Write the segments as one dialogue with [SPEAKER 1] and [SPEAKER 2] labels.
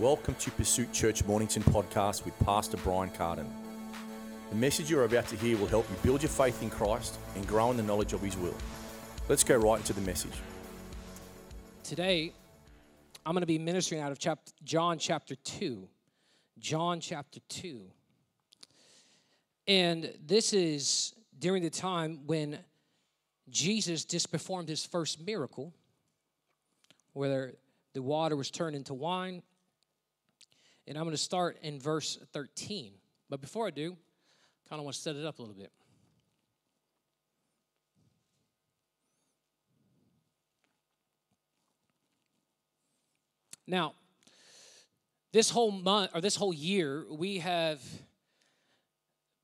[SPEAKER 1] Welcome to Pursuit Church Mornington podcast with Pastor Brian Carden. The message you're about to hear will help you build your faith in Christ and grow in the knowledge of His will. Let's go right into the message.
[SPEAKER 2] Today, I'm going to be ministering out of chapter, John chapter 2. John chapter 2. And this is during the time when Jesus just performed his first miracle, where the water was turned into wine. And I'm going to start in verse 13. But before I do, I kind of want to set it up a little bit. Now, this whole month or this whole year, we have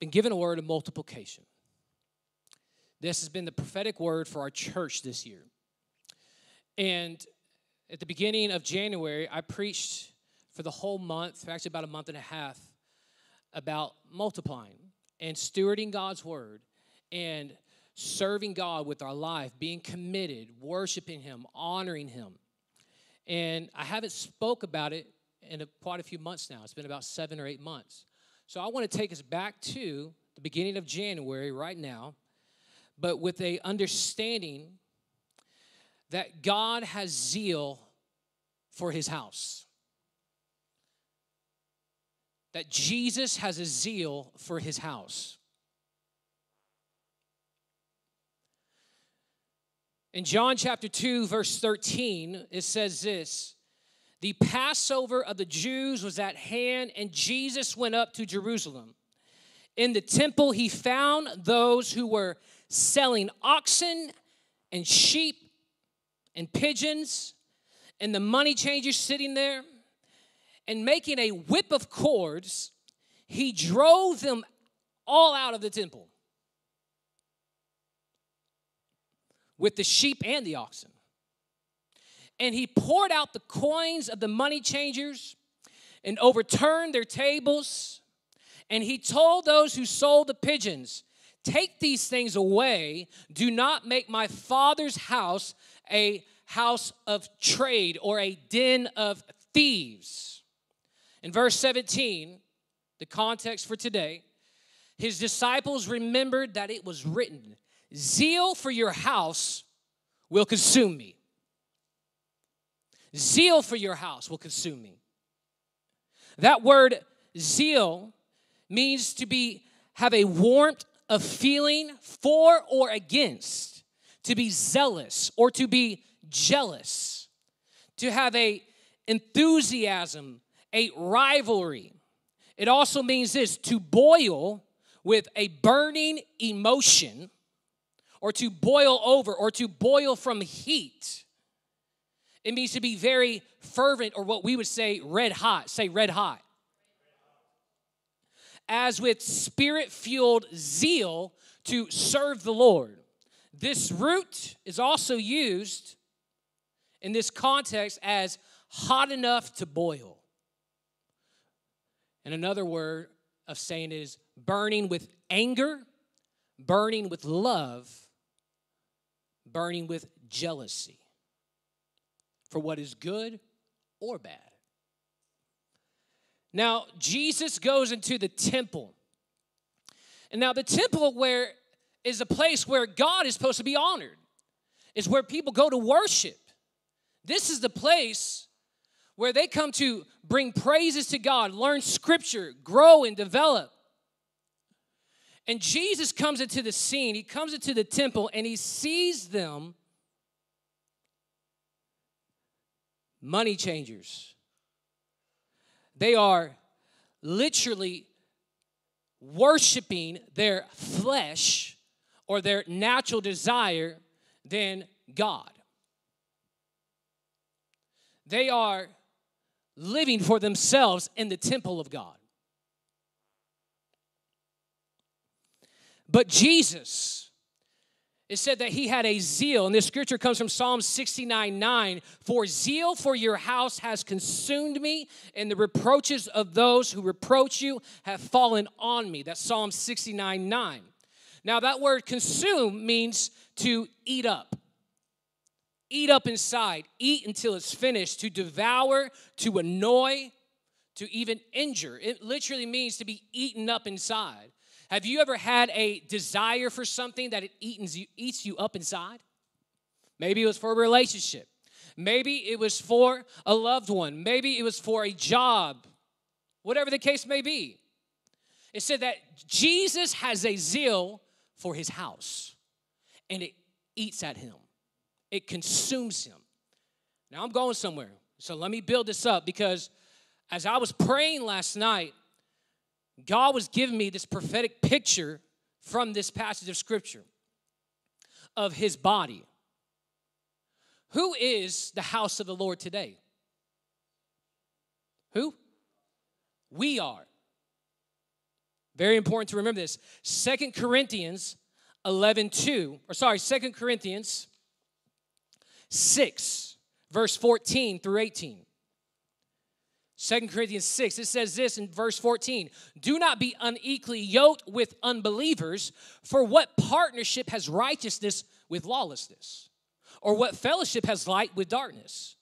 [SPEAKER 2] been given a word of multiplication. This has been the prophetic word for our church this year. And at the beginning of January, I preached for the whole month, actually about a month and a half, about multiplying and stewarding God's word and serving God with our life, being committed, worshiping Him, honoring Him. And I haven't spoke about it in a, quite a few months now. It's been about seven or eight months. So I want to take us back to the beginning of January right now, but with a understanding that God has zeal for his house. That Jesus has a zeal for his house. In John chapter 2, verse 13, it says this The Passover of the Jews was at hand, and Jesus went up to Jerusalem. In the temple, he found those who were selling oxen and sheep and pigeons, and the money changers sitting there. And making a whip of cords, he drove them all out of the temple. with the sheep and the oxen. And he poured out the coins of the money changers and overturned their tables. And he told those who sold the pigeons, Take these things away. Do not make my father's house a house of trade or a den of thieves. In verse 17, the context for today, his disciples remembered that it was written, Zeal for your house will consume me. Zeal for your house will consume me. That word zeal means to be have a warmth of feeling for or against, to be zealous or to be jealous, to have a enthusiasm, a rivalry. It also means this to boil with a burning emotion or to boil over or to boil from heat. It means to be very fervent or what we would say red hot. Say red hot. As with spirit fueled zeal to serve the Lord. This root is also used in this context as hot enough to boil. And another word of saying is burning with anger, burning with love, burning with jealousy for what is good or bad. Now, Jesus goes into the temple. And now the temple where is a place where God is supposed to be honored. Is where people go to worship. This is the place where they come to bring praises to God, learn scripture, grow and develop. And Jesus comes into the scene, he comes into the temple, and he sees them money changers. They are literally worshiping their flesh or their natural desire than God. They are living for themselves in the temple of God. But Jesus, it said that he had a zeal, and this scripture comes from Psalm 69 9. For zeal for your house has consumed me, and the reproaches of those who reproach you have fallen on me. That's Psalm 69 9. Now, that word consume means to eat up. Eat up inside, eat until it's finished, to devour, to annoy, to even injure. It literally means to be eaten up inside. Have you ever had a desire for something that it eats you, up inside? Maybe it was for a relationship. Maybe it was for a loved one. Maybe it was for a job. Whatever the case may be. It said that Jesus has a zeal for his house and it eats at him, it consumes him. Now I'm going somewhere. So let me build this up because as I was praying last night, God was giving me this prophetic picture from this passage of scripture of his body. Who is the house of the Lord today? Who? We are. Very important to remember this. Second Corinthians 11 2, or sorry, Second Corinthians 6, verse 14 through 18. 2 Corinthians 6, it says this in verse 14 Do not be unequally yoked with unbelievers, for what partnership has righteousness with lawlessness? Or what fellowship has light with darkness?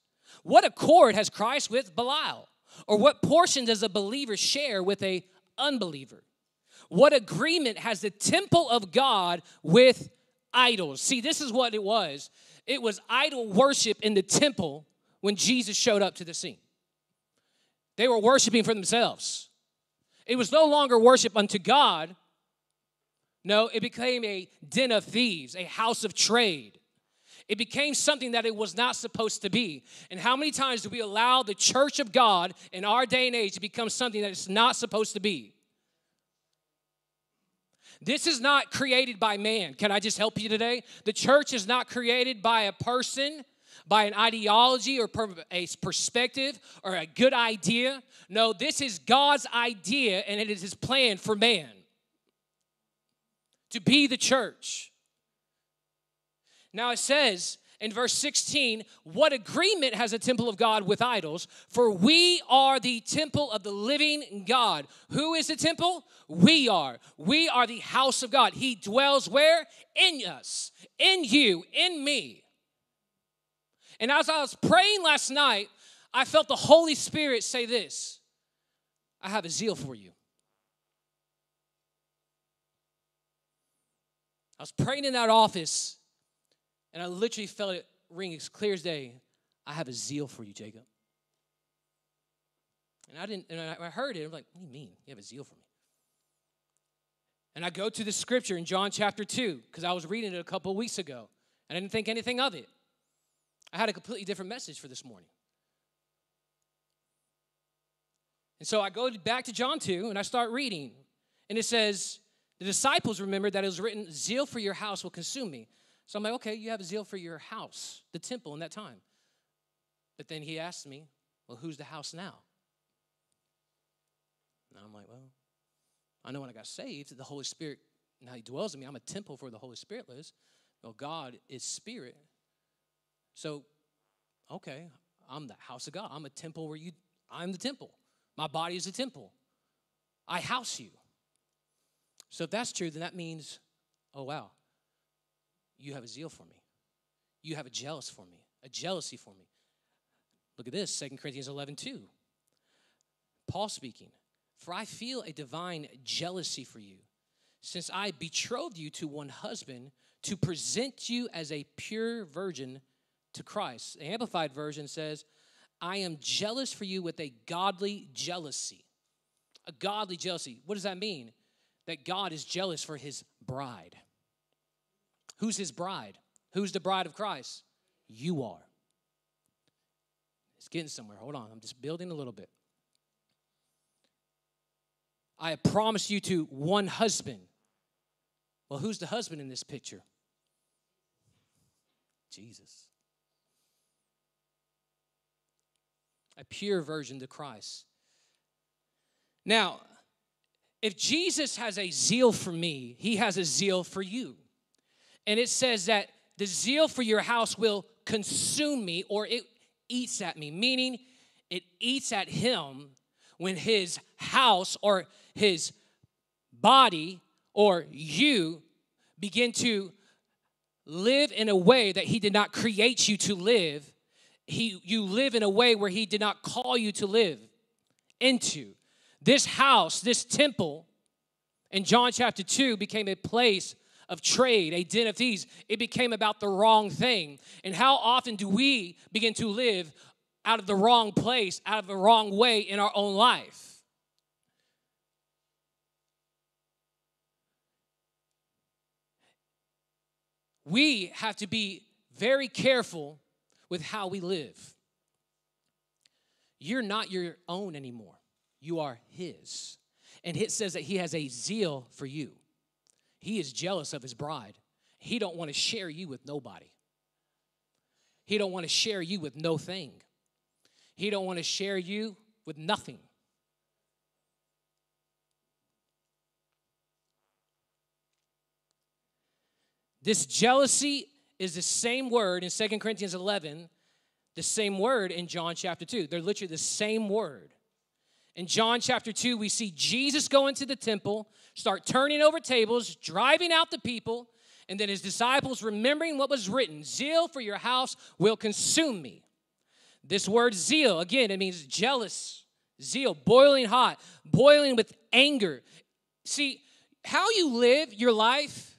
[SPEAKER 2] What accord has Christ with Belial? Or what portion does a believer share with a unbeliever? What agreement has the temple of God with idols? See, this is what it was. It was idol worship in the temple when Jesus showed up to the scene. They were worshiping for themselves. It was no longer worship unto God. No, it became a den of thieves, a house of trade. It became something that it was not supposed to be. And how many times do we allow the church of God in our day and age to become something that it's not supposed to be? This is not created by man. Can I just help you today? The church is not created by a person by an ideology or a perspective or a good idea. No, this is God's idea and it is his plan for man to be the church. Now it says in verse 16, what agreement has a temple of God with idols? For we are the temple of the living God. Who is the temple? We are. We are the house of God. He dwells where? In us, in you, in me. And as I was praying last night, I felt the Holy Spirit say this I have a zeal for you. I was praying in that office, and I literally felt it ring as clear as day. I have a zeal for you, Jacob. And I didn't, and I heard it. I'm like, what do you mean? You have a zeal for me? And I go to the scripture in John chapter 2, because I was reading it a couple weeks ago. And I didn't think anything of it. I had a completely different message for this morning. And so I go back to John 2 and I start reading. And it says, The disciples remembered that it was written, Zeal for your house will consume me. So I'm like, okay, you have a zeal for your house, the temple in that time. But then he asked me, Well, who's the house now? And I'm like, Well, I know when I got saved, the Holy Spirit, now he dwells in me. I'm a temple for the Holy Spirit lives. Well, God is spirit. So, okay, I'm the house of God. I'm a temple where you, I'm the temple. My body is a temple. I house you. So if that's true, then that means, oh wow, you have a zeal for me. You have a jealous for me, a jealousy for me. Look at this, Second Corinthians 11, 2. Paul speaking, for I feel a divine jealousy for you, since I betrothed you to one husband to present you as a pure virgin to Christ. The Amplified Version says, I am jealous for you with a godly jealousy. A godly jealousy. What does that mean? That God is jealous for his bride. Who's his bride? Who's the bride of Christ? You are. It's getting somewhere. Hold on. I'm just building a little bit. I have promised you to one husband. Well, who's the husband in this picture? Jesus. a pure virgin to Christ. Now, if Jesus has a zeal for me, he has a zeal for you. And it says that the zeal for your house will consume me or it eats at me, meaning it eats at him when his house or his body or you begin to live in a way that he did not create you to live he, you live in a way where he did not call you to live. into. This house, this temple, in John chapter 2 became a place of trade, a den of thieves. It became about the wrong thing. And how often do we begin to live out of the wrong place, out of the wrong way in our own life? We have to be very careful with how we live. You're not your own anymore, you are His. And it says that He has a zeal for you. He is jealous of His bride. He don't want to share you with nobody. He don't want to share you with no thing. He don't want to share you with nothing. This jealousy is the same word in Second Corinthians 11, the same word in John chapter 2. They're literally the same word. In John chapter 2, we see Jesus go into the temple, start turning over tables, driving out the people, and then his disciples remembering what was written Zeal for your house will consume me. This word zeal, again, it means jealous, zeal, boiling hot, boiling with anger. See, how you live your life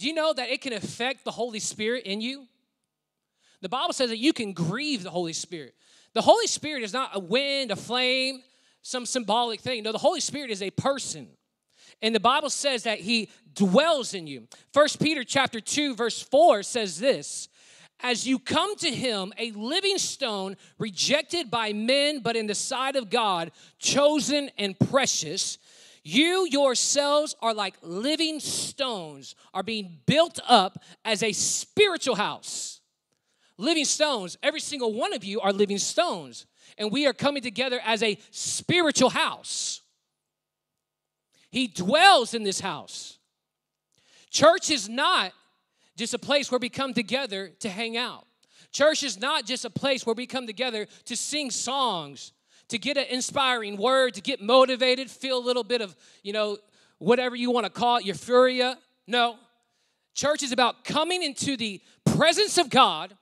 [SPEAKER 2] do you know that it can affect the Holy Spirit in you? The Bible says that you can grieve the Holy Spirit. The Holy Spirit is not a wind, a flame, some symbolic thing. No, the Holy Spirit is a person. And the Bible says that he dwells in you. First Peter chapter 2 verse 4 says this, as you come to him, a living stone rejected by men but in the sight of God, chosen and precious, you yourselves are like living stones, are being built up as a spiritual house. Living stones, every single one of you are living stones, and we are coming together as a spiritual house. He dwells in this house. Church is not just a place where we come together to hang out. Church is not just a place where we come together to sing songs to get an inspiring word, to get motivated, feel a little bit of, you know, whatever you want to call it, euphoria. No. Church is about coming into the presence of God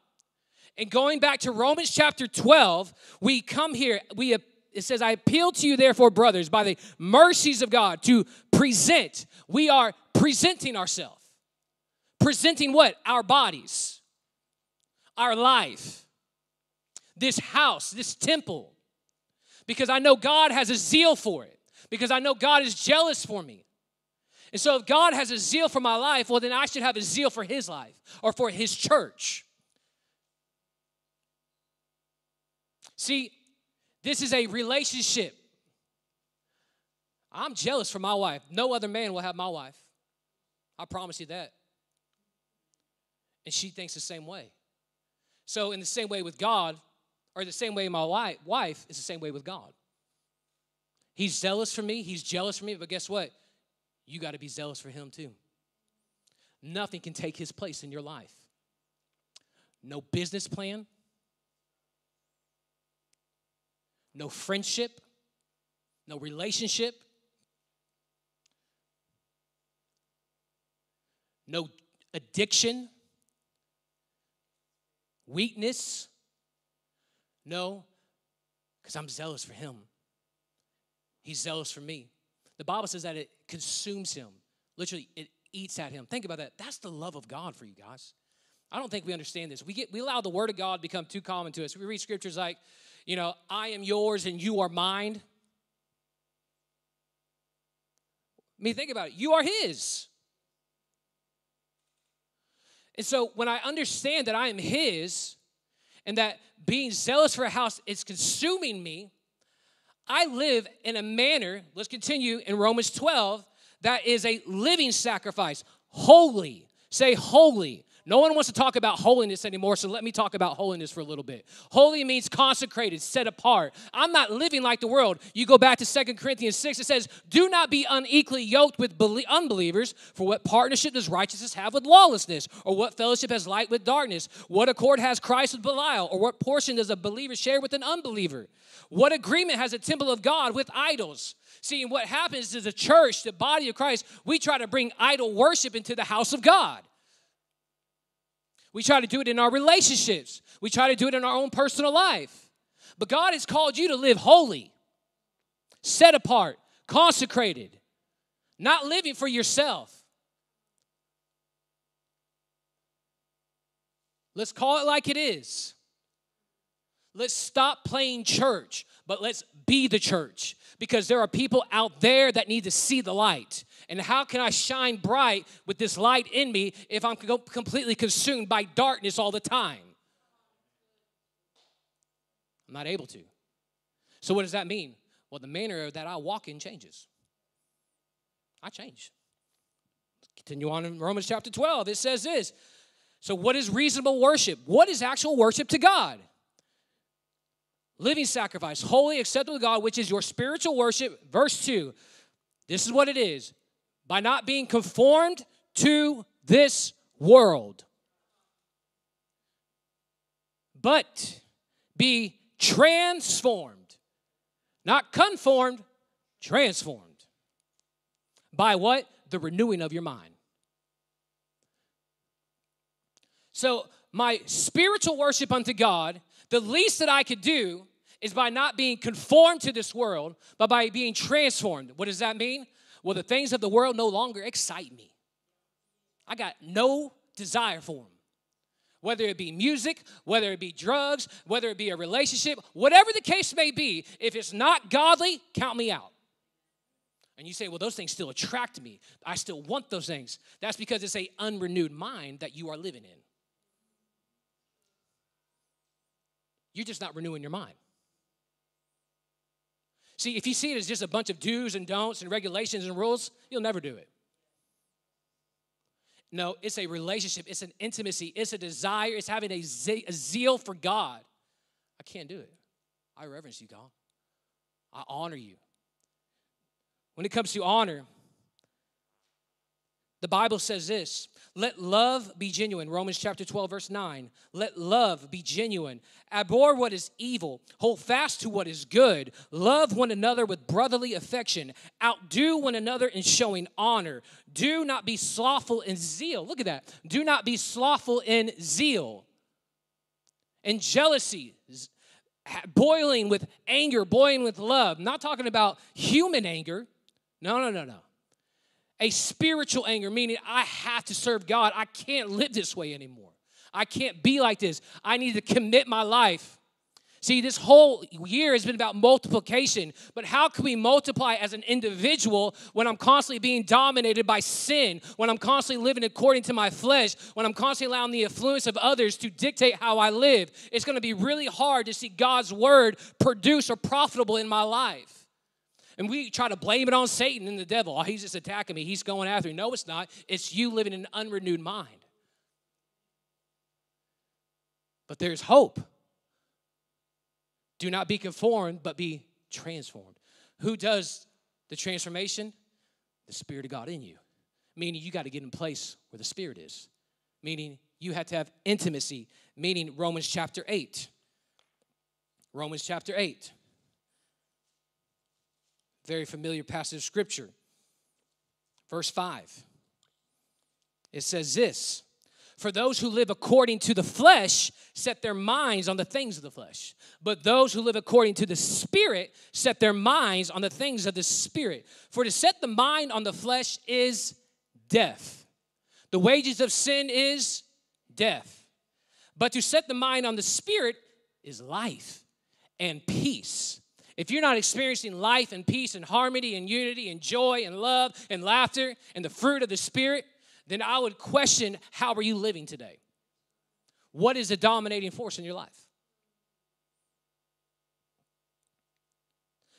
[SPEAKER 2] and going back to Romans chapter 12, we come here, we it says, I appeal to you, therefore, brothers, by the mercies of God, to present. We are presenting ourselves. Presenting what? Our bodies, our life, this house, this temple because I know God has a zeal for it, because I know God is jealous for me. And so, if God has a zeal for my life, well, then I should have a zeal for His life or for His church. See, this is a relationship. I'm jealous for my wife. No other man will have my wife. I promise you that. And she thinks the same way. So, in the same way with God, or the same way my wife is the same way with God. He's zealous for me, he's jealous for me, but guess what? You got to be zealous for him too. Nothing can take his place in your life. No business plan, no friendship, no relationship, no addiction, weakness, no, because I'm zealous for him. He's zealous for me. The Bible says that it consumes him. Literally, it eats at him. Think about that. That's the love of God for you guys. I don't think we understand this. We get we allow the word of God become too common to us. We read scriptures like, you know, I am yours and you are mine. I mean, think about it. You are his. And so when I understand that I am his, and that being zealous for a house is consuming me, I live in a manner, let's continue in Romans 12, that is a living sacrifice, holy. Say holy. No one wants to talk about holiness anymore, so let me talk about holiness for a little bit. Holy means consecrated, set apart. I'm not living like the world. You go back to Second Corinthians 6, it says, Do not be unequally yoked with unbelievers, for what partnership does righteousness have with lawlessness? Or what fellowship has light with darkness? What accord has Christ with Belial? Or what portion does a believer share with an unbeliever? What agreement has a temple of God with idols? See, what happens is the church, the body of Christ, we try to bring idol worship into the house of God. We try to do it in our relationships. We try to do it in our own personal life. But God has called you to live holy. set apart, consecrated, not living for yourself. Let's call it like it is. Let's stop playing church, but let's be the church because there are people out there that need to see the light. And how can I shine bright with this light in me if I'm completely consumed by darkness all the time? I'm not able to. So, what does that mean? Well, the manner that I walk in changes. I change. Continue on in Romans chapter 12. It says this. So, what is reasonable worship? What is actual worship to God? Living sacrifice, holy, acceptable to God, which is your spiritual worship. Verse 2. This is what it is by not being conformed to this world, but be transformed. Not conformed, transformed. By what? The renewing of your mind. So, my spiritual worship unto God, the least that I could do is by not being conformed to this world, but by being transformed. What does that mean? Well, the things of the world no longer excite me. I got no desire for them. Whether it be music, whether it be drugs, whether it be a relationship, whatever the case may be, if it's not godly, count me out. And you say, well, those things still attract me. I still want those things. That's because it's a unrenewed mind that you are living in. You're just not renewing your mind. See, if you see it as just a bunch of do's and don'ts and regulations and rules, you'll never do it. No, it's a relationship, it's an intimacy, it's a desire, it's having a, ze- a zeal for God. I can't do it. I reverence you, God. I honor you. When it comes to honor, the Bible says this let love be genuine. Romans chapter 12, verse 9. Let love be genuine. Abhor what is evil. Hold fast to what is good. Love one another with brotherly affection. Outdo one another in showing honor. Do not be slothful in zeal. Look at that. Do not be slothful in zeal. And jealousy, boiling with anger, boiling with love. Not talking about human anger. No, no, no, no a spiritual anger, meaning I have to serve God. I can't live this way anymore. I can't be like this. I need to commit my life. See, this whole year has been about multiplication, but how can we multiply as an individual when I'm constantly being dominated by sin, when I'm constantly living according to my flesh, when I'm constantly allowing the influence of others to dictate how I live? It's gonna be really hard to see God's word produce or profitable in my life. And we try to blame it on Satan and the devil. Oh, he's just attacking me. He's going after me. No, it's not. It's you living in an unrenewed mind. But there's hope. Do not be conformed, but be transformed. Who does the transformation? The Spirit of God in you. Meaning you got to get in place where the Spirit is. Meaning you have to have intimacy. Meaning Romans chapter 8. Romans chapter 8 very familiar passage of scripture. Verse 5. It says this For those who live according to the flesh set their minds on the things of the flesh, but those who live according to the Spirit set their minds on the things of the Spirit. For to set the mind on the flesh is death. The wages of sin is death. But to set the mind on the Spirit is life and peace. If you're not experiencing life and peace and harmony and unity and joy and love and laughter and the fruit of the Spirit, then I would question how are you living today? What is the dominating force in your life?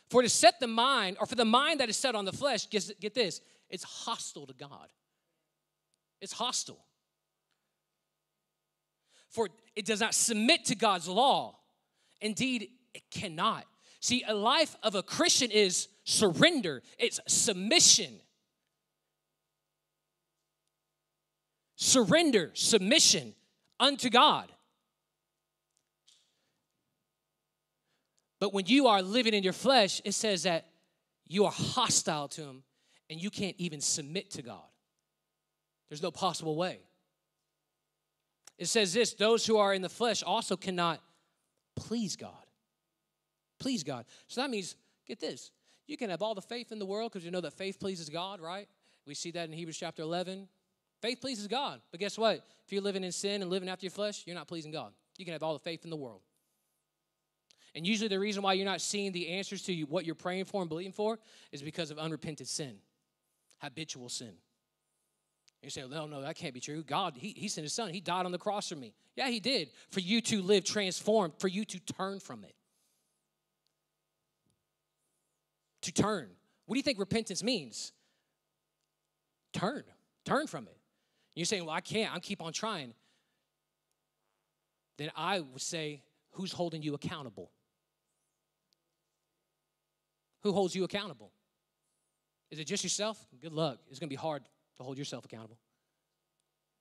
[SPEAKER 2] For to set the mind, or for the mind that is set on the flesh, get, this, it's hostile to God. It's hostile. For it does not submit to God's law. Indeed, it cannot. See, a life of a Christian is surrender, it's submission. Surrender, submission unto God. But when you are living in your flesh, it says that you are hostile to Him and you can't even submit to God. There's no possible way. It says this those who are in the flesh also cannot please God please God. So that means, get this, You can have all the faith in the world because you know that faith pleases God, right? We see that in Hebrews chapter 11. Faith pleases God. But guess what? If you're living in sin and living after your flesh, you're not pleasing God. You can have all the faith in the world. And usually the reason why you're not seeing the answers to what you're praying for and believing for is because of unrepented sin, habitual sin. You say, no, no, that can't be true. God, he, he sent his son. He died on the cross for me. Yeah, he did. For you to live transformed, for you to turn from it. To turn. What do you think repentance means? Turn. Turn from it. You're saying, well, I can't. I'm keep on trying. Then I would say, who's holding you accountable? Who holds you accountable? Is it just yourself? Good luck. It's going to be hard to hold yourself accountable.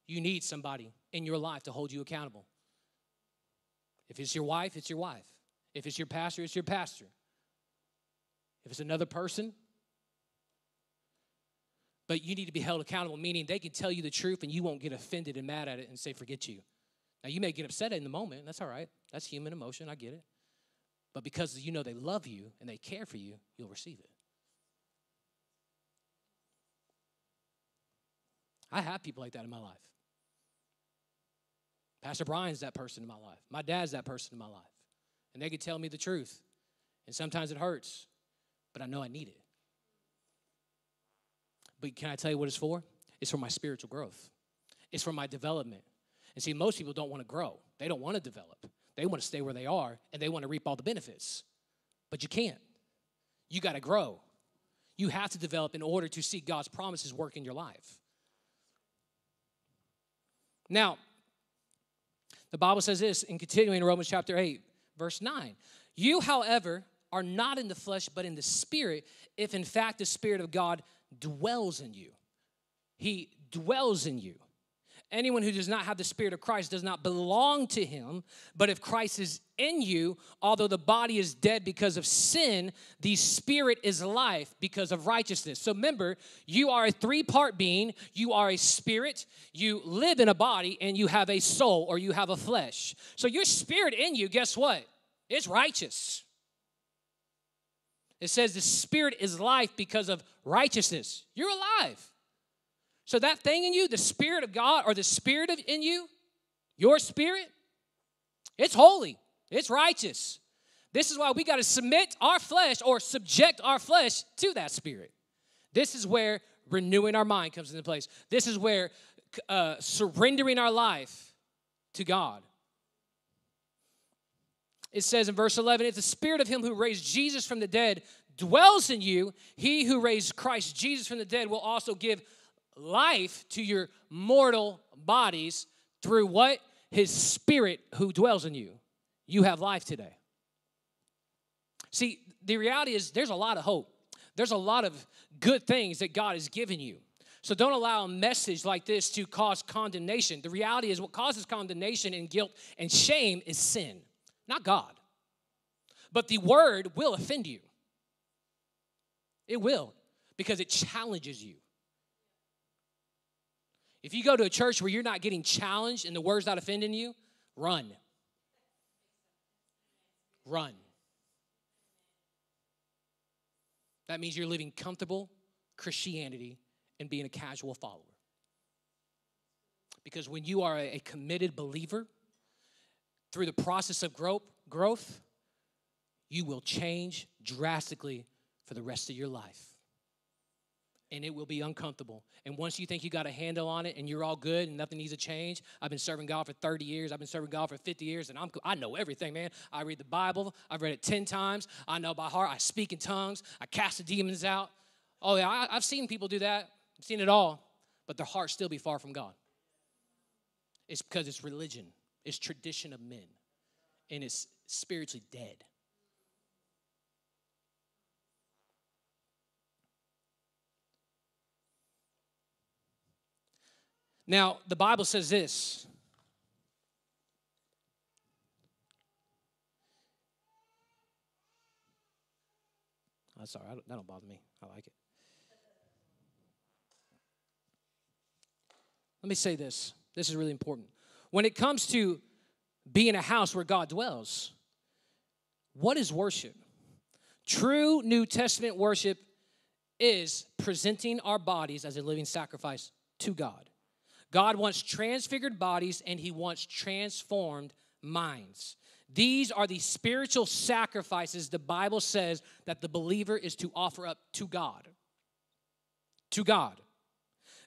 [SPEAKER 2] You need somebody in your life to hold you accountable. If it's your wife, it's your wife. If it's your pastor, it's your pastor. If it's another person, but you need to be held accountable, meaning they can tell you the truth and you won't get offended and mad at it and say, forget you. Now, you may get upset in the moment. That's all right. That's human emotion. I get it. But because you know they love you and they care for you, you'll receive it. I have people like that in my life. Pastor Brian's that person in my life. My dad's that person in my life. And they can tell me the truth. And sometimes it hurts, but I know I need it. But can I tell you what it's for? It's for my spiritual growth, it's for my development. And see, most people don't want to grow, they don't want to develop. They want to stay where they are and they want to reap all the benefits. But you can't. You got to grow. You have to develop in order to see God's promises work in your life. Now, the Bible says this in continuing in Romans chapter 8, verse 9. You, however, are not in the flesh, but in the spirit, if in fact the Spirit of God dwells in you. He dwells in you. Anyone who does not have the Spirit of Christ does not belong to him. But if Christ is in you, although the body is dead because of sin, the Spirit is life because of righteousness. So remember, you are a three part being. You are a spirit, you live in a body, and you have a soul or you have a flesh. So your spirit in you, guess what? It's righteous. It says the Spirit is life because of righteousness. You're alive. So that thing in you, the Spirit of God or the Spirit of, in you, your spirit, it's holy, it's righteous. This is why we got to submit our flesh or subject our flesh to that Spirit. This is where renewing our mind comes into place. This is where uh, surrendering our life to God. It says in verse 11, if the spirit of him who raised Jesus from the dead dwells in you, he who raised Christ Jesus from the dead will also give life to your mortal bodies through what? His spirit who dwells in you. You have life today. See, the reality is there's a lot of hope. There's a lot of good things that God has given you. So don't allow a message like this to cause condemnation. The reality is what causes condemnation and guilt and shame is sin, not God. But the word will offend you. It will, because it challenges you. If you go to a church where you're not getting challenged and the word's not offending you, run. Run. That means you're living comfortable Christianity and being a casual follower. Because when you are a committed believer, through the process of growth, you will change drastically for the rest of your life. And it will be uncomfortable. And once you think you got a handle on it and you're all good and nothing needs to change, I've been serving God for 30 years. I've been serving God for 50 years, and I'm, I know everything, man. I read the Bible. I've read it 10 times. I know by heart. I speak in tongues. I cast the demons out. Oh, yeah, I, I've seen people do that. I've seen it all. But their heart still be far from God. It's because it's religion. It's tradition of men. And it's spiritually dead. Now, the Bible says this. I'm sorry, that don't bother me. I like it. Let me say this. This is really important. When it comes to being a house where God dwells, what is worship? True New Testament worship is presenting our bodies as a living sacrifice to God. God wants transfigured bodies and He wants transformed minds. These are the spiritual sacrifices the Bible says that the believer is to offer up to God. To God.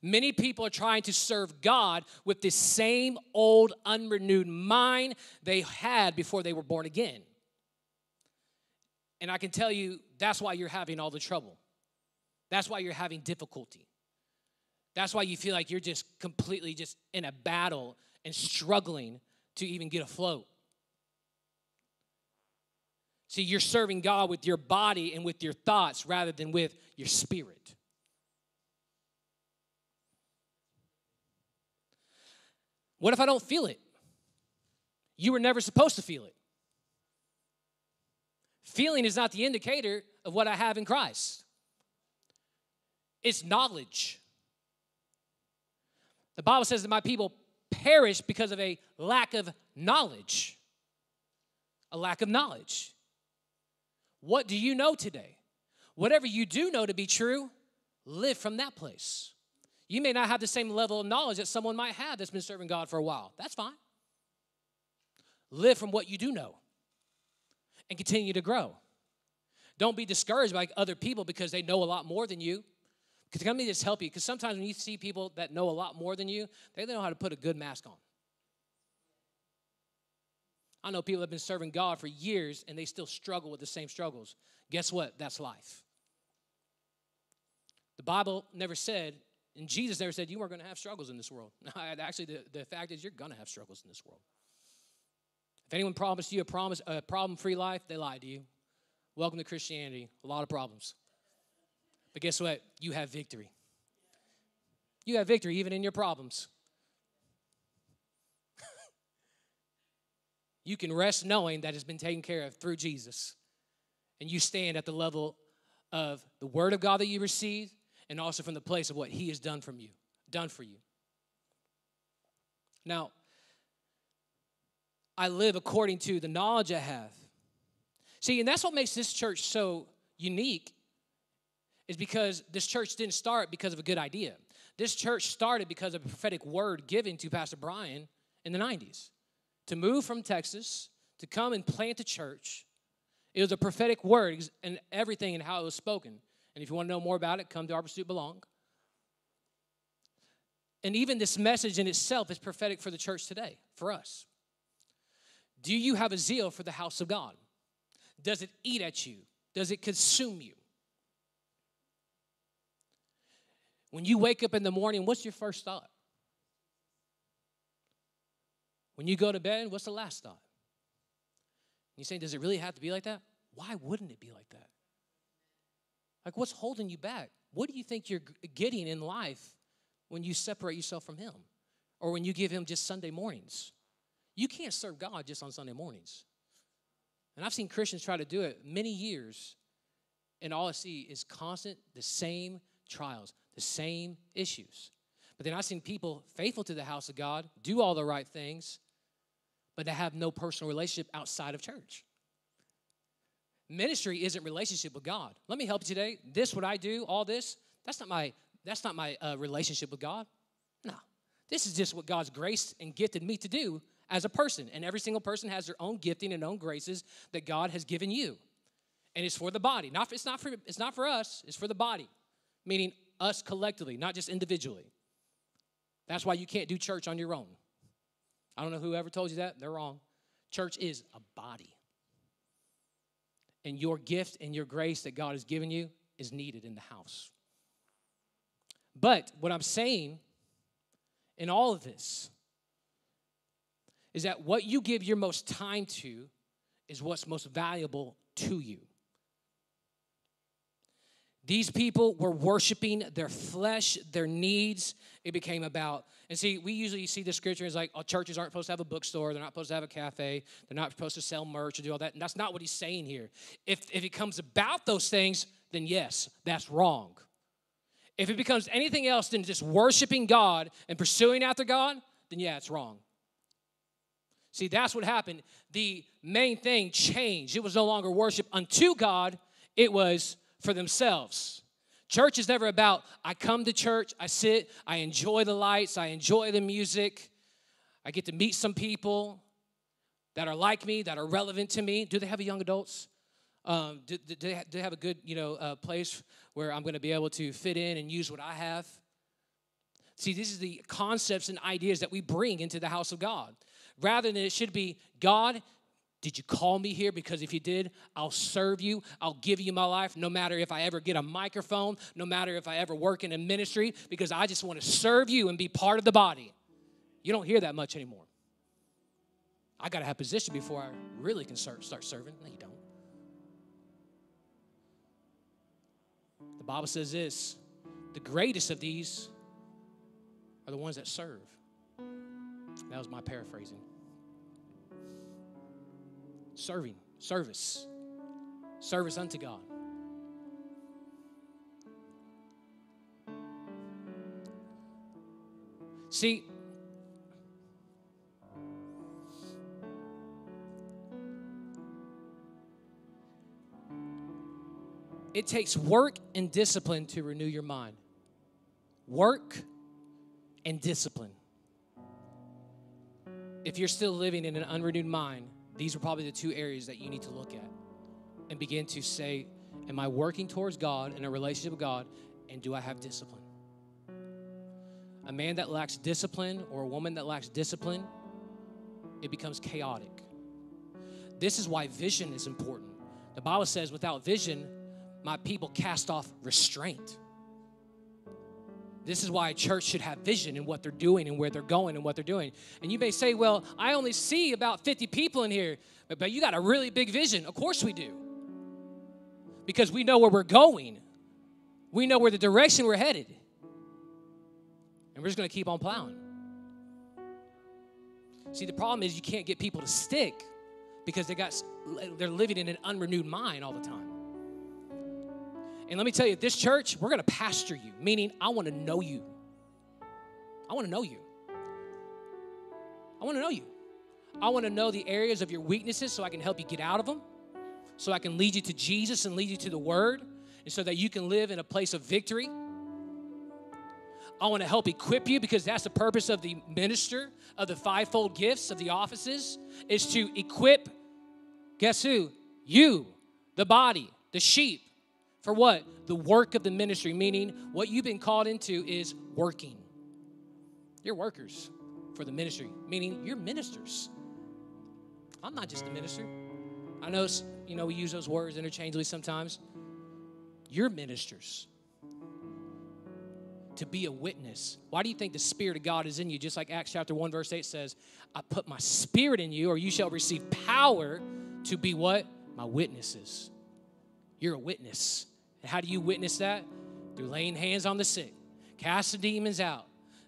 [SPEAKER 2] Many people are trying to serve God with the same old, unrenewed mind they had before they were born again. And I can tell you that's why you're having all the trouble. That's why you're having difficulty. That's why you feel like you're just completely just in a battle and struggling to even get afloat. See, you're serving God with your body and with your thoughts rather than with your spirit. What if I don't feel it? You were never supposed to feel it. Feeling is not the indicator of what I have in Christ, it's knowledge. The Bible says that my people perish because of a lack of knowledge. A lack of knowledge. What do you know today? Whatever you do know to be true, live from that place. You may not have the same level of knowledge that someone might have that's been serving God for a while. That's fine. Live from what you do know and continue to grow. Don't be discouraged by other people because they know a lot more than you. Because let me just help you. Because sometimes when you see people that know a lot more than you, they know how to put a good mask on. I know people have been serving God for years and they still struggle with the same struggles. Guess what? That's life. The Bible never said, and Jesus never said, you weren't going to have struggles in this world. Actually, the, the fact is, you're going to have struggles in this world. If anyone promised you a promise, a problem-free life, they lied to you. Welcome to Christianity. A lot of problems. But guess what? You have victory. You have victory even in your problems. you can rest knowing that it's been taken care of through Jesus. And you stand at the level of the word of God that you received and also from the place of what he has done from you, done for you. Now, I live according to the knowledge I have. See, and that's what makes this church so unique is because this church didn't start because of a good idea. This church started because of a prophetic word given to Pastor Brian in the 90s to move from Texas to come and plant a church. It was a prophetic word and everything and how it was spoken. And if you want to know more about it, come to Our Pursuit Belong. And even this message in itself is prophetic for the church today, for us. Do you have a zeal for the house of God? Does it eat at you? Does it consume you? When you wake up in the morning, what's your first thought? When you go to bed, what's the last thought? You say, does it really have to be like that? Why wouldn't it be like that? Like, what's holding you back? What do you think you're getting in life when you separate yourself from Him or when you give Him just Sunday mornings? You can't serve God just on Sunday mornings. And I've seen Christians try to do it many years, and all I see is constant, the same trials, the same issues. But then I've seen people faithful to the house of God, do all the right things, but they have no personal relationship outside of church. Ministry isn't relationship with God. Let me help you today. This, what I do, all this, that's not my that's not my uh, relationship with God. No, this is just what God's grace and gifted me to do as a person. And every single person has their own gifting and own graces that God has given you. And it's for the body. Not, it's, not for, it's not for us, it's for the body, meaning us collectively, not just individually. That's why you can't do church on your own. I don't know whoever told you that, they're wrong. Church is a body. And your gift and your grace that God has given you is needed in the house. But what I'm saying in all of this is that what you give your most time to is what's most valuable to you. These people were worshiping their flesh, their needs. It became about, and see, we usually see the scripture as like, oh, churches aren't supposed to have a bookstore, they're not supposed to have a cafe, they're not supposed to sell merch or do all that. And that's not what he's saying here. If, if it comes about those things, then yes, that's wrong. If it becomes anything else than just worshiping God and pursuing after God, then yeah, it's wrong. See, that's what happened. The main thing changed. It was no longer worship unto God, it was for themselves. Church is never about, I come to church, I sit, I enjoy the lights, I enjoy the music, I get to meet some people that are like me, that are relevant to me. Do they have a young adults? Um, do, do, they, do, they, have a good, you know, uh, place where I'm going to be able to fit in and use what I have? See, these are the concepts and ideas that we bring into the house of God. Rather than it should be, God, did you call me here? Because if you did, I'll serve you. I'll give you my life, no matter if I ever get a microphone, no matter if I ever work in a ministry, because I just want to serve you and be part of the body. You don't hear that much anymore. I got to have position before I really can start, start serving. No, you don't. The Bible says this the greatest of these are the ones that serve. That was my paraphrasing. Serving, service, service unto God. See, It takes work and discipline to renew your mind. Work and discipline. If you're still living in an unrenewed mind, these are probably the two areas that you need to look at and begin to say, Am I working towards God in a relationship with God? And do I have discipline? A man that lacks discipline or a woman that lacks discipline, it becomes chaotic. This is why vision is important. The Bible says, without vision, my people cast off restraint. This is why a church should have vision in what they're doing and where they're going and what they're doing. And you may say, well, I only see about 50 people in here, but, but you got a really big vision. Of course we do. Because we know where we're going, we know where the direction we're headed. And we're just going to keep on plowing. See, the problem is you can't get people to stick because they got they're living in an unrenewed mind all the time. And let me tell you, this church, we're going to pastor you, meaning I want to know you. I want to know you. I want to know you. I want to know the areas of your weaknesses so I can help you get out of them, so I can lead you to Jesus and lead you to the Word, and so that you can live in a place of victory. I want to help equip you because that's the purpose of the minister, of the fivefold gifts, of the offices, is to equip, guess who? You, the body, the sheep, for what? The work of the ministry, meaning what you've been called into is working. You're workers for the ministry, meaning you're ministers. I'm not just a minister. I know, you know, we use those words interchangeably sometimes. You're ministers to be a witness. Why do you think the Spirit of God is in you? Just like Acts chapter 1, verse 8 says, I put my spirit in you, or you shall receive power to be what? My witnesses. You're a witness. And how do you witness that? Through laying hands on the sick, casting demons out,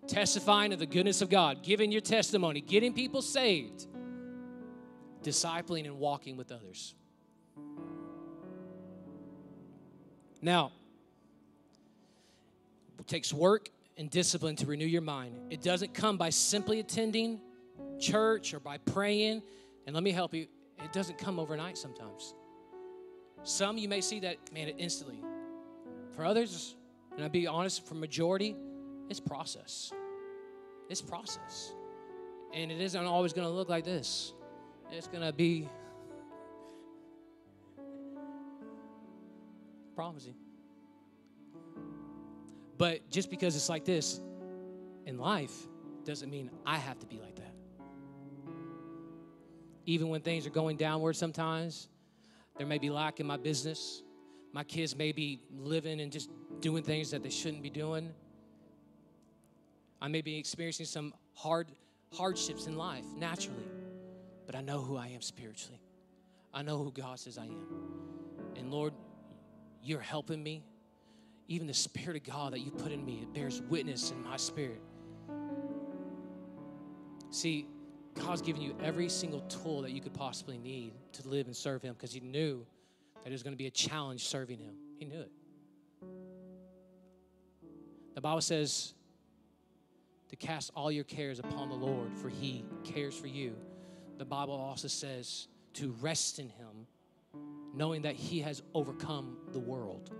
[SPEAKER 2] testifying of the goodness of God, giving your testimony, getting people saved, discipling and walking with others. Now, it takes work and discipline to renew your mind. It doesn't come by simply attending church or by praying. And let me help you, it doesn't come overnight sometimes. Some you may see that, man, instantly. For others, and I'll be honest, for majority, it's process. It's process. And it isn't always going to look like this. It's going to be promising. But just because it's like this in life doesn't mean I have to be like that. Even when things are going downward sometimes, there may be lack in my business. My kids may be living and just doing things that they shouldn't be doing. I may be experiencing some hard hardships in life naturally, but I know who I am spiritually. I know who God says I am. And Lord, you're helping me. Even the Spirit of God that you put in me, it bears witness in my spirit. See, God's given you every single tool that you could possibly need to live and serve Him because He knew that it was going to be a challenge serving Him. He knew it. The Bible says to cast all your cares upon the Lord, for He cares for you. The Bible also says to rest in Him, knowing that he has overcome the world.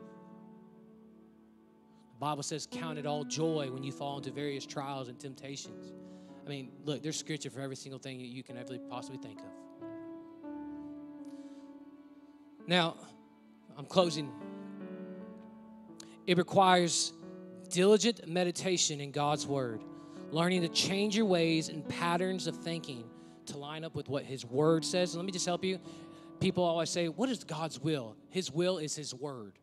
[SPEAKER 2] The Bible says, Count it all joy when you fall into various trials and temptations. I mean, look, there's scripture for every single thing you can ever possibly think of. Now, I'm closing. It requires diligent meditation in God's Word, learning to change your ways and patterns of thinking to line up with what His Word says. And let me just help you. People always say, What is God's will? His will is His Word.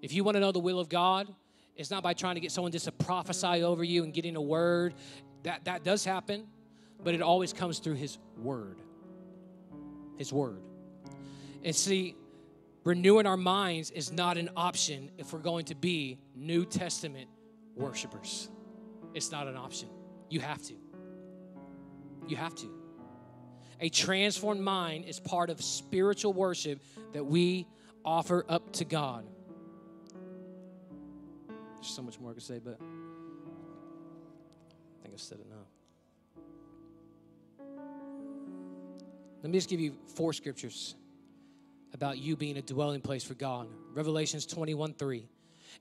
[SPEAKER 2] If you want to know the will of God, it's not by trying to get someone just to prophesy over you and getting a word. That, that does happen, but it always comes through His Word. His Word. And see, renewing our minds is not an option if we're going to be New Testament worshipers. It's not an option. You have to. You have to. A transformed mind is part of spiritual worship that we offer up to God. There's so much more I could say, but think I've said enough. Let me just give you four scriptures about you being a dwelling place for God. Revelations 21 3.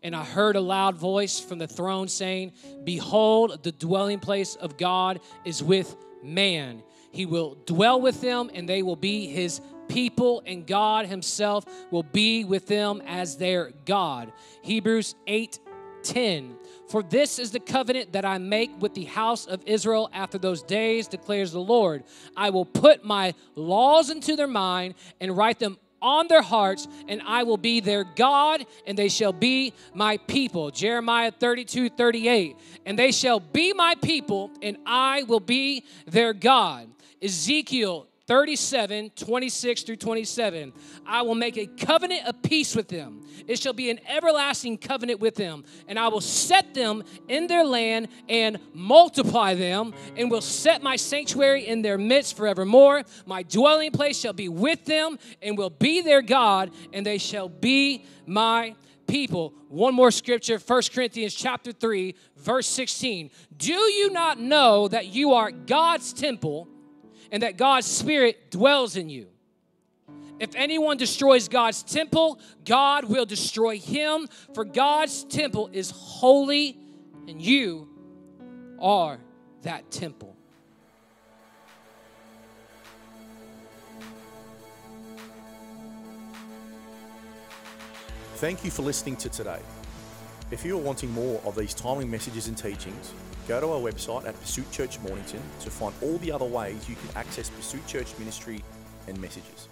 [SPEAKER 2] And I heard a loud voice from the throne saying, Behold, the dwelling place of God is with man. He will dwell with them, and they will be his people, and God himself will be with them as their God. Hebrews 8 10. For this is the covenant that I make with the house of Israel after those days, declares the Lord. I will put my laws into their mind and write them on their hearts, and I will be their God, and they shall be my people. Jeremiah 32 38. And they shall be my people, and I will be their God. Ezekiel 37, 26 through 27. I will make a covenant of peace with them. It shall be an everlasting covenant with them. And I will set them in their land and multiply them, and will set my sanctuary in their midst forevermore. My dwelling place shall be with them, and will be their God, and they shall be my people. One more scripture, 1 Corinthians chapter 3, verse 16. Do you not know that you are God's temple? And that God's Spirit dwells in you. If anyone destroys God's temple, God will destroy him, for God's temple is holy, and you are that temple.
[SPEAKER 1] Thank you for listening to today. If you are wanting more of these timely messages and teachings, go to our website at Pursuit Church Mornington to find all the other ways you can access Pursuit Church ministry and messages.